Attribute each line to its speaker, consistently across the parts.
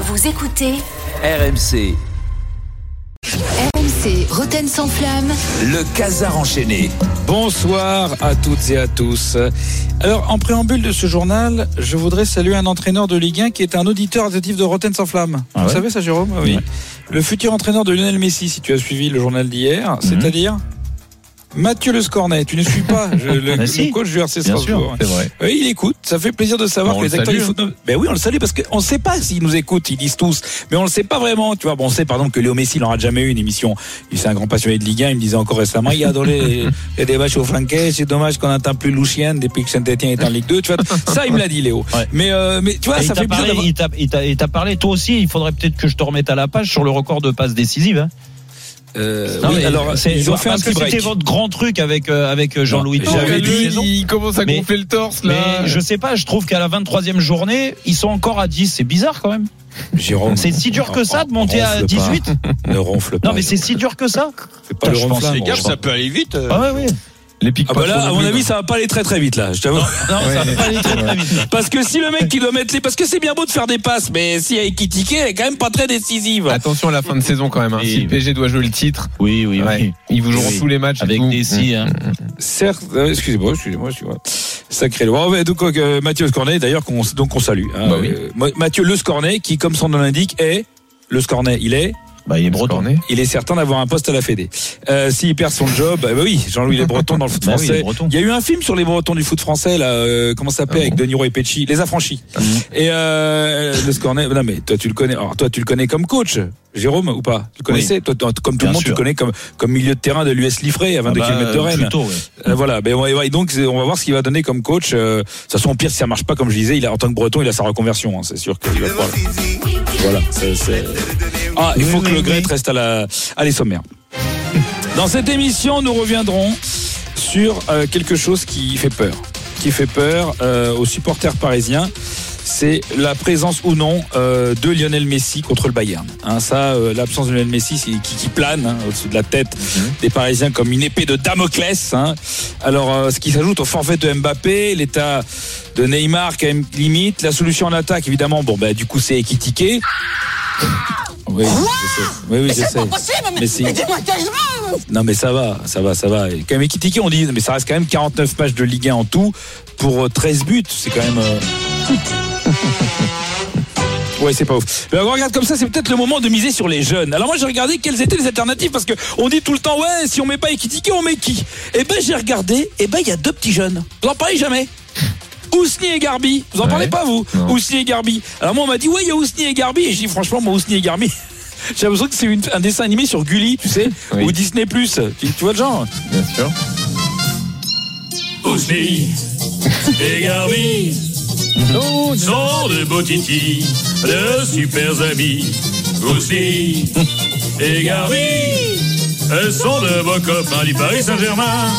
Speaker 1: Vous écoutez
Speaker 2: RMC,
Speaker 3: RMC Roten sans flamme.
Speaker 2: le casar enchaîné.
Speaker 4: Bonsoir à toutes et à tous. Alors, en préambule de ce journal, je voudrais saluer un entraîneur de Ligue 1 qui est un auditeur attentif de Rotten sans flamme. Vous savez ça, Jérôme? Ah Oui. Le futur entraîneur de Lionel Messi, si tu as suivi le journal d'hier, c'est-à-dire? Mathieu Le Scornet. Tu ne suis pas je- le,
Speaker 5: Bah
Speaker 4: le coach du RC Strasbourg.
Speaker 5: sûr, c'est vrai.
Speaker 4: Oui, il écoute. Ça fait plaisir de savoir
Speaker 5: Bah,
Speaker 4: que les
Speaker 5: le
Speaker 4: acteurs du
Speaker 5: salue,
Speaker 4: foot. Ben oui, on le salue parce qu'on ne sait pas s'ils nous écoutent. Ils disent tous, mais on ne le sait pas vraiment. Tu vois, bon, on sait par exemple que Léo Messi n'aura jamais eu une émission. Il c'est un grand passionné de Ligue 1. Il me disait encore récemment, il y a dans les, les débats au flanquet. C'est dommage qu'on n'entend plus Lucien depuis que Saint-Etienne est en Ligue 2. Tu vois, ça il me l'a dit Léo.
Speaker 5: Ouais.
Speaker 4: Mais euh, mais tu vois,
Speaker 5: Et
Speaker 4: ça fait plaisir
Speaker 5: parlé, il t'a parlé, toi aussi, il faudrait peut-être que je te remette à la page sur le record de passes décisives. Hein.
Speaker 4: Euh,
Speaker 5: Non,
Speaker 4: oui,
Speaker 5: mais
Speaker 4: alors
Speaker 5: c'est-
Speaker 4: ils ont fait un
Speaker 5: parce que
Speaker 4: petit break.
Speaker 5: c'était votre grand truc avec, euh, avec Jean-Louis
Speaker 4: Non,
Speaker 5: Tour.
Speaker 4: j'avais dit-
Speaker 6: il commence à
Speaker 5: Mais-
Speaker 6: gonfler le torse
Speaker 5: Mais
Speaker 6: là.
Speaker 5: je sais pas, je trouve qu'à la 23e journée, ils sont encore à 10. C'est bizarre quand même.
Speaker 4: Jérôme,
Speaker 5: C'est si dur que ça de monter à
Speaker 4: ronfle pas.
Speaker 5: 18
Speaker 4: Ne ronfle pas.
Speaker 5: Non mais c'est si dur que ça
Speaker 4: Fais pas le
Speaker 5: les gars,
Speaker 4: enfant.
Speaker 7: peut aller vite. euh.
Speaker 5: Ah ouais, ouais.
Speaker 6: Les pics
Speaker 4: Ah bah là, à mon avis, ça va pas aller très très vite là. Je t'avoue.
Speaker 5: Non, ça va pas aller très très vite.
Speaker 4: Parce que si le mec qui doit mettre les. Parce que c'est bien beau de faire des passes, mais si avec Kitike, elle est quand même pas très décisive.
Speaker 6: Attention à la fin de saison quand même. hein. Si le PSG doit jouer le titre,
Speaker 5: Oui, oui,
Speaker 6: ouais,
Speaker 5: oui.
Speaker 6: ils vous joueront
Speaker 5: Oui.
Speaker 6: tous les matchs.
Speaker 5: Avec des si, hein.
Speaker 4: Certes, euh, excusez-moi, excusez-moi, excusez-moi. Sacré ouais, donc euh, Mathieu Scornet, d'ailleurs, qu'on donc on salue. hein.
Speaker 6: Bah oui.
Speaker 4: Euh, Ma- Mathieu Le Scornet, qui, comme son nom l'indique, est. Le Scornet, il est.
Speaker 5: Bah, il est breton.
Speaker 6: Cornet.
Speaker 4: Il est certain d'avoir un poste à la Fédé. Euh, S'il perd son job, bah oui, Jean-Louis les Bretons dans le foot
Speaker 5: Bah
Speaker 4: français.
Speaker 5: les Bretons.
Speaker 4: il y a eu un film sur les Bretons du foot français là, euh, comment ça s'appelle
Speaker 6: Ah
Speaker 4: avec
Speaker 6: bon
Speaker 4: De Niro et Pecci, Les Affranchis.
Speaker 5: Mhm.
Speaker 4: Et euh, le Scornet, non mais toi tu le connais. Alors toi tu le connais comme coach, Jérôme ou pas? Tu le connaissais? Toi, toi, Comme tout
Speaker 5: Bien
Speaker 4: le monde, tu le connais comme comme milieu de terrain de l'US Liffré à 22
Speaker 5: Ah bah,
Speaker 4: km de Rennes.
Speaker 5: Plutôt, ouais.
Speaker 4: Euh, voilà, ben on va, et donc on va voir ce qu'il va donner comme coach. Euh, de toute façon, au pire, si ça marche pas, comme je disais, il a, en tant que Breton, il a sa reconversion. hein, c'est sûr qu'il va. Voilà. Ah, il faut que le Gret reste à la, à les sommaires. Dans cette émission, nous reviendrons sur euh, quelque chose qui fait peur, qui fait peur euh, aux supporters parisiens. C'est la présence ou non euh, de Lionel Messi contre le Bayern. Hein, ça, l'absence de Lionel Messi, c'est qui, qui plane hein, au-dessus de la tête des Parisiens comme une épée de Damoclès. hein. Alors, ce qui s'ajoute au forfait de Mbappé, l'état de Neymar quand même limite, la solution en attaque évidemment. Bon, bah du coup c'est Ekitike. Oui, je sais. Oui, oui, je sais. mais si. Non, mais ça va, ça va, ça va. Et quand même Ekitike, on dit, mais ça reste quand même 49 matchs de Ligue 1 en tout pour euh, 13 buts. C'est quand même. euh, Ouais, c'est pas ouf. Mais on regarde comme ça, c'est peut-être le moment de miser sur les jeunes. Alors moi, j'ai regardé quelles étaient les alternatives parce que on dit tout le temps, ouais, si on met pas Ekitike, on met qui? Eh ben, j'ai regardé, et ben, il y a deux petits jeunes. Vous en parlez jamais? Ousni et Garbi. Vous en
Speaker 6: Ouais.
Speaker 4: parlez pas, vous
Speaker 6: Non.
Speaker 4: Ousni et Garbi. Alors moi, on m'a dit, ouais, il y a Ousni et Garbi. Et j'ai dit, franchement, moi, Ousni et Garbi. J'ai l'impression que c'est une- un dessin animé sur Gulli, tu sais,
Speaker 6: Oui.
Speaker 4: ou Disney+. Tu, tu vois le genre
Speaker 6: Bien sûr.
Speaker 7: Ousni et Garbi sont de beaux titis, de super amis. Ousni et Garbi sont de beaux copains du Paris Saint-Germain.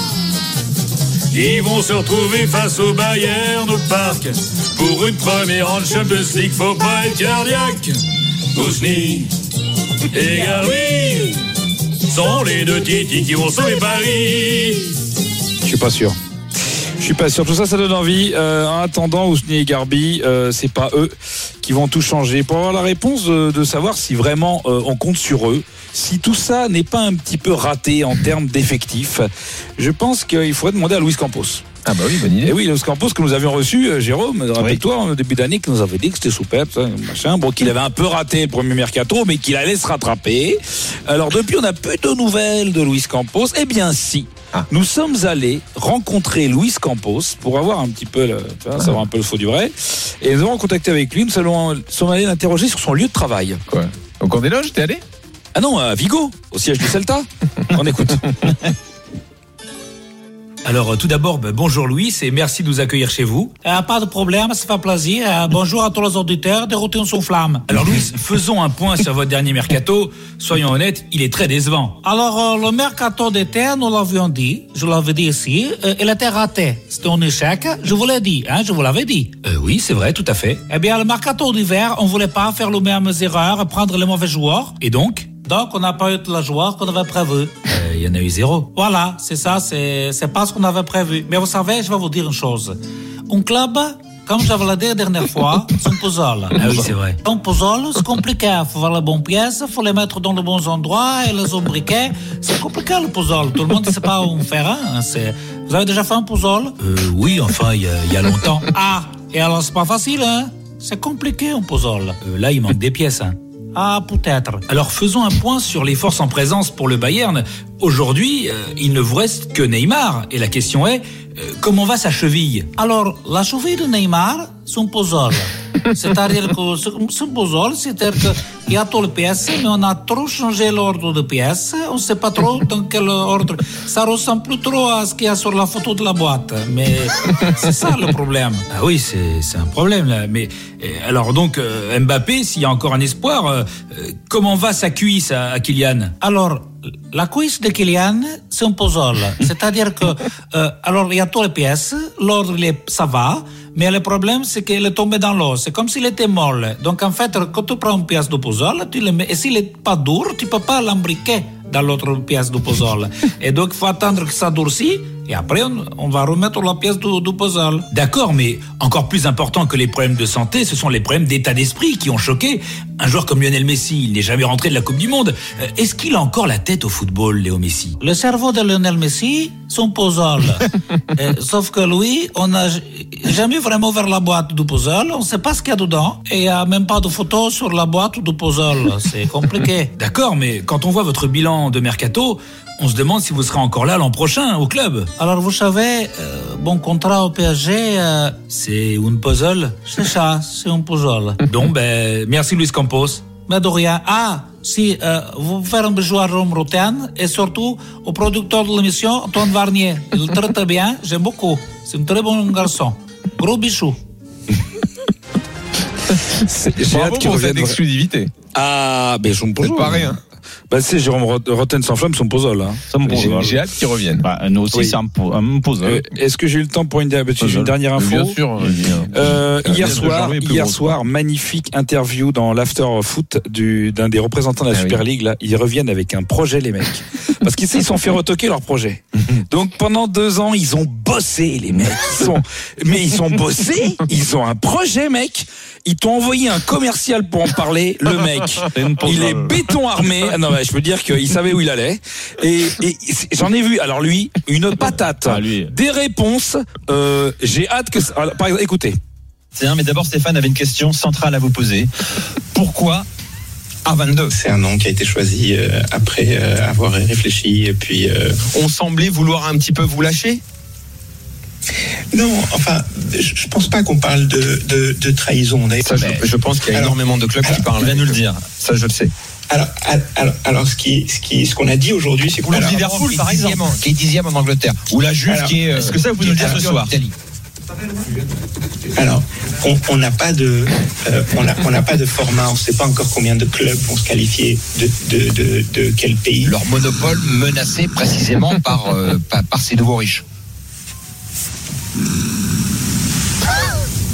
Speaker 7: Ils vont se retrouver face au Bayern au parc pour une première en Champions League. Faut pas être cardiaque. Ousni et Garbi sont les deux titis qui vont sauver Paris.
Speaker 4: Je suis pas sûr. Je suis pas sûr. Tout ça, ça donne envie. Euh, en attendant, Ousni et Garbi, euh, c'est pas eux qui vont tout changer. Pour avoir la réponse de, de savoir si vraiment euh, on compte sur eux, si tout ça n'est pas un petit peu raté en termes d'effectifs, je pense qu'il faudrait demander à Luis Campos.
Speaker 6: Ah bah oui, bonne
Speaker 4: Et
Speaker 6: idée.
Speaker 4: oui, Luis Campos que nous avions reçu, euh, Jérôme, rappelle-toi, au début d'année, qui nous avait dit que c'était souper, machin, bon, qu'il avait un peu raté le premier mercato, mais qu'il allait se rattraper. Alors depuis, on a peu de nouvelles de Luis Campos. Eh bien, si.
Speaker 6: Ah.
Speaker 4: Nous sommes allés rencontrer Luis Campos pour avoir un petit peu, le, tu vois, savoir un peu le faux du vrai. Et nous avons contacté avec lui. Nous allons, sommes allés l'interroger sur son lieu de travail.
Speaker 6: Quoi? Au cours des loges, t'es allé?
Speaker 4: Ah non, à Vigo, au siège du Celta. On écoute.
Speaker 3: Alors, euh, tout d'abord, ben, bonjour Louis et merci de nous accueillir chez vous.
Speaker 8: Euh, pas de problème, ça fait plaisir. Euh, bonjour à tous les auditeurs de Routine sous flamme.
Speaker 3: Alors Louis, faisons un point sur votre dernier mercato. Soyons honnêtes, il est très décevant.
Speaker 8: Alors, euh, le mercato d'été, nous l'avions dit, je l'avais dit ici, il était raté. C'était un échec, je vous l'ai dit, hein, je vous l'avais dit.
Speaker 3: Oui, c'est vrai, tout à fait.
Speaker 8: Eh bien, le mercato d'hiver, on voulait pas faire les mêmes erreurs, prendre les mauvais joueurs.
Speaker 3: Et donc?
Speaker 8: Donc, on n'a pas eu de la joueur qu'on avait prévu.
Speaker 3: Il y en a eu zéro.
Speaker 8: Voilà, c'est ça, c'est, pas ce qu'on avait prévu. Mais vous savez, je vais vous dire une chose. Un club, comme j'avais l'ai dit la dernière fois, c'est un puzzle.
Speaker 3: Ah oui, c'est vrai.
Speaker 8: Un puzzle, c'est compliqué. Il faut avoir les bonnes pièces, il faut les mettre dans les bons endroits et les embriquer. C'est compliqué le puzzle. Tout le monde ne sait pas où faire un. C'est... Vous avez déjà fait un puzzle?
Speaker 3: Euh, oui, enfin, il y, a- il y a longtemps.
Speaker 8: Ah, et alors c'est pas facile, hein C'est compliqué un puzzle.
Speaker 3: Euh, là, il manque des pièces. hein.
Speaker 8: Ah, peut-être.
Speaker 3: Alors faisons un point sur les forces en présence pour le Bayern. Aujourd'hui, euh, il ne vous reste que Neymar. Et la question est, euh, comment va sa cheville?
Speaker 8: Alors, la cheville de Neymar, un puzzle. C'est-à-dire que un puzzle, c'est-à-dire qu'il y a toutes les pièces, mais on a trop changé l'ordre de pièces. On ne sait pas trop dans quel ordre. Ça ressemble plus trop à ce qu'il y a sur la photo de la boîte. Mais c'est ça le problème.
Speaker 3: Ah oui, c'est un problème là. Mais euh, alors donc euh, Mbappé, s'il y a encore un espoir, euh, euh, comment va sa cuisse à, à Kylian?
Speaker 8: Alors, la cuisse de Kylian, c'est un puzzle. C'est-à-dire que, euh, alors, il y a toutes les pièces, l'ordre, ça va, mais le problème, c'est qu'il est tombé dans l'eau. C'est comme s'il était molle. Donc, en fait, quand tu prends une pièce de puzzle, tu le mets, et s'il est pas dur, tu peux pas l'embriquer dans l'autre pièce du puzzle. Et donc, il faut attendre que ça durcit, et après, on, on va remettre la pièce du, du puzzle.
Speaker 3: D'accord, mais encore plus important que les problèmes de santé, ce sont les problèmes d'état d'esprit qui ont choqué. Un joueur comme Lionel Messi, il n'est jamais rentré de la Coupe du Monde. Euh, Est-ce qu'il a encore la tête au football, Léo Messi?
Speaker 8: Le cerveau de Lionel Messi, un puzzle. Euh, sauf que lui, on n'a jamais vraiment ouvert la boîte du puzzle. On ne sait pas ce qu'il y a dedans. Et il n'y a même pas de photo sur la boîte du puzzle. C'est compliqué.
Speaker 3: D'accord, mais quand on voit votre bilan de mercato, on se demande si vous serez encore là l'an prochain au club.
Speaker 8: Alors, vous savez, euh, bon contrat au PSG, euh,
Speaker 3: C'est une puzzle
Speaker 8: c'est ça, c'est un puzzle.
Speaker 3: Donc, ben, merci Luis Campos.
Speaker 8: Mais de rien. Ah, si, euh, vous faire un bisou à Rome Roten et surtout au producteur de l'émission, Antoine Varnier. Il le traite bien, j'aime beaucoup. C'est un très bon garçon. Gros bisous.
Speaker 4: J'ai hâte qu'il revienne.
Speaker 6: exclusivité.
Speaker 4: Ah, ben son
Speaker 6: C'est
Speaker 4: puzzle.
Speaker 6: pas rien.
Speaker 4: Bah, c'est Jérôme Rot- Rotten sans flamme, son puzzle. Hein.
Speaker 6: J'ai hâte qu'il revienne.
Speaker 5: Bah, nous aussi,
Speaker 4: Oui.
Speaker 5: c'est un, un puzzle.
Speaker 4: Euh, Est-ce que j'ai eu le temps pour une, dernière info
Speaker 6: Bien sûr.
Speaker 4: Euh,
Speaker 6: La
Speaker 4: hier
Speaker 6: pièce de
Speaker 4: soir, hier soir, magnifique interview dans l'after foot du d'un des représentants de la
Speaker 6: Ah
Speaker 4: Super
Speaker 6: oui.
Speaker 4: League. Là, ils reviennent avec un projet, les mecs, parce qu'ils ils se sont fait retoquer leur projet. Donc pendant deux ans, ils ont bossé, les mecs. Ils sont, mais ils ont bossé. Ils ont un projet, mec. Ils t'ont envoyé un commercial pour en parler. Le mec, il est béton armé. Ah Non, je peux dire qu'il savait où il allait. Et, et j'en ai vu. Alors lui, une patate,
Speaker 5: Ah, lui.
Speaker 4: des réponses. Euh, J'ai hâte que. alors, par exemple, écoutez.
Speaker 5: Tiens, mais d'abord, Stéphane avait une question centrale à vous poser. Pourquoi A22
Speaker 9: C'est un nom qui a été choisi euh, après euh, avoir réfléchi et puis euh,
Speaker 5: On semblait vouloir un petit peu vous lâcher?
Speaker 9: Non enfin je, pense pas qu'on parle de, de, de trahison.
Speaker 5: Ça, je, je pense qu'il y a
Speaker 9: Alors-
Speaker 5: énormément de clubs qui parlent. Il va nous le dire. Ça, je le sais.
Speaker 9: Alors alors, alors ce qui ce qui ce qu'on a dit aujourd'hui c'est alors,
Speaker 5: Liverpool, par exemple.
Speaker 10: qui est dixième en Angleterre.
Speaker 5: Ou la Juve
Speaker 9: Alors,
Speaker 5: qui est. Est-ce que ça, vous nous le dire ce soir
Speaker 10: Italie.
Speaker 9: alors on n'a pas de euh, on a on n'a pas de format on sait pas encore combien de clubs vont se qualifier de de, de, de quel pays
Speaker 10: Leur monopole menacé précisément par, euh, par, par ces nouveaux riches.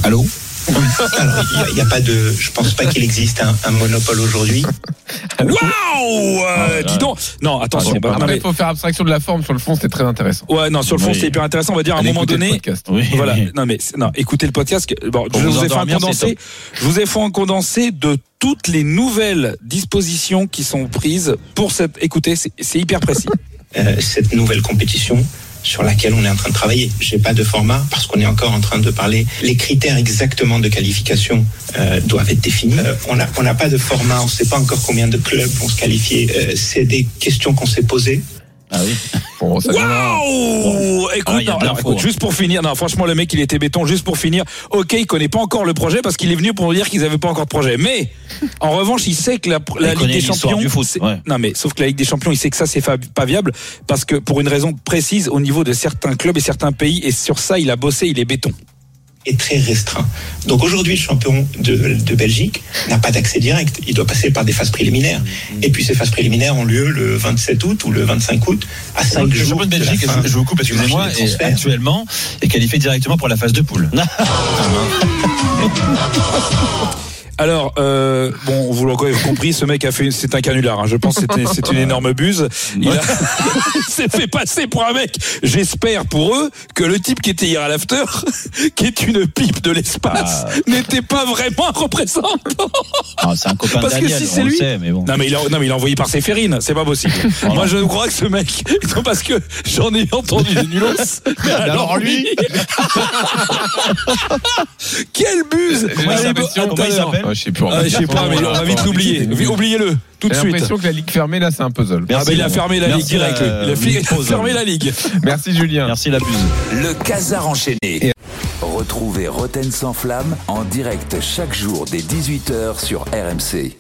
Speaker 10: Allô?
Speaker 9: il y a- pas de je pense pas qu'il existe un, un monopole aujourd'hui
Speaker 4: Waouh
Speaker 5: Ah,
Speaker 4: euh, Dis donc. Non, attention.
Speaker 5: Ah,
Speaker 4: bah, non,
Speaker 6: Après,
Speaker 4: mais-
Speaker 6: il faut faire abstraction de la forme. Sur le fond, c'était très intéressant.
Speaker 4: ouais, non, sur le fond,
Speaker 5: Oui.
Speaker 4: c'est hyper intéressant. On va dire à un
Speaker 6: Allez
Speaker 4: moment donné.
Speaker 6: podcast.
Speaker 5: Oui.
Speaker 4: Voilà.
Speaker 5: oui.
Speaker 4: Non, mais c'est- non, écoutez le podcast. Bon, je
Speaker 5: vous
Speaker 4: vous ai fait un
Speaker 5: c'est
Speaker 4: condensé. Je vous ai fait un condensé de toutes les nouvelles dispositions qui sont prises pour cette. Écoutez, c'est c'est hyper précis.
Speaker 9: euh, cette nouvelle compétition sur laquelle on est en train de travailler. J'ai pas de format parce qu'on est encore en train de parler. Les critères exactement de qualification euh, doivent être définis. Euh, on n'a on n'a pas de format, on ne sait pas encore combien de clubs vont se qualifier. Euh, C'est des questions qu'on s'est posées.
Speaker 10: Ah oui.
Speaker 6: Bon, ça
Speaker 4: Écoute,
Speaker 10: Ah, a
Speaker 4: non, alors, écoute,
Speaker 10: hein.
Speaker 4: juste pour finir, non, franchement, le mec, il était béton. Juste pour finir, ok, il connaît pas encore le projet parce qu'il est venu pour nous dire qu'ils avaient pas encore de projet. Mais en revanche, il sait que la, la Ligue des Champions,
Speaker 10: du foot,
Speaker 4: c'est-
Speaker 10: ouais.
Speaker 4: non mais sauf que la Ligue des Champions, il sait que ça c'est pas viable parce que pour une raison précise au niveau de certains clubs et certains pays et sur ça, il a bossé, il est béton.
Speaker 9: Est très restreint. Donc aujourd'hui, le champion de, de Belgique n'a pas d'accès direct. Il doit passer par des phases préliminaires. Et puis ces phases préliminaires ont lieu le 27 août ou le 25 août, à 5
Speaker 5: Le
Speaker 9: jours.
Speaker 5: champion de Belgique,
Speaker 9: la fin
Speaker 5: je, vous coupe, excusez-moi, actuellement est qualifié directement pour la phase de poule.
Speaker 4: Alors, euh, bon, vous l'avez compris, ce mec a fait, c'est un canular. hein. Je pense que c'était- c'est une énorme buse. Il, a- il s'est fait passer pour un mec. J'espère pour eux que le type qui était hier à l'after, qui est une pipe de l'espace, n'était pas vraiment un représentant.
Speaker 10: Ah, c'est un copain de
Speaker 4: Parce que
Speaker 10: Daniel,
Speaker 4: si c'est lui.
Speaker 10: sait, mais bon.
Speaker 4: Non mais il a, non mais il a envoyé par ses férines, c'est pas possible. Moi je crois que ce mec, parce que j'en ai entendu des nulos. Mais alors lui, quelle buse
Speaker 6: J'ai
Speaker 4: Allez, bon, l'heure.
Speaker 6: Ah, Je sais plus.
Speaker 4: Ah, je sais pas, mais on va vite l'oublier. Oubliez-le tout de
Speaker 6: J'ai
Speaker 4: suite.
Speaker 6: l'impression que la ligue fermée là, c'est un puzzle.
Speaker 4: Ah bah, il a fermé la ligue direct.
Speaker 5: euh,
Speaker 4: Il a fermé la ligue.
Speaker 6: Merci Julien.
Speaker 5: Merci la buse.
Speaker 2: Le Casar enchaîné. Retrouvez Roten sans flamme en direct chaque jour dès 18h sur RMC.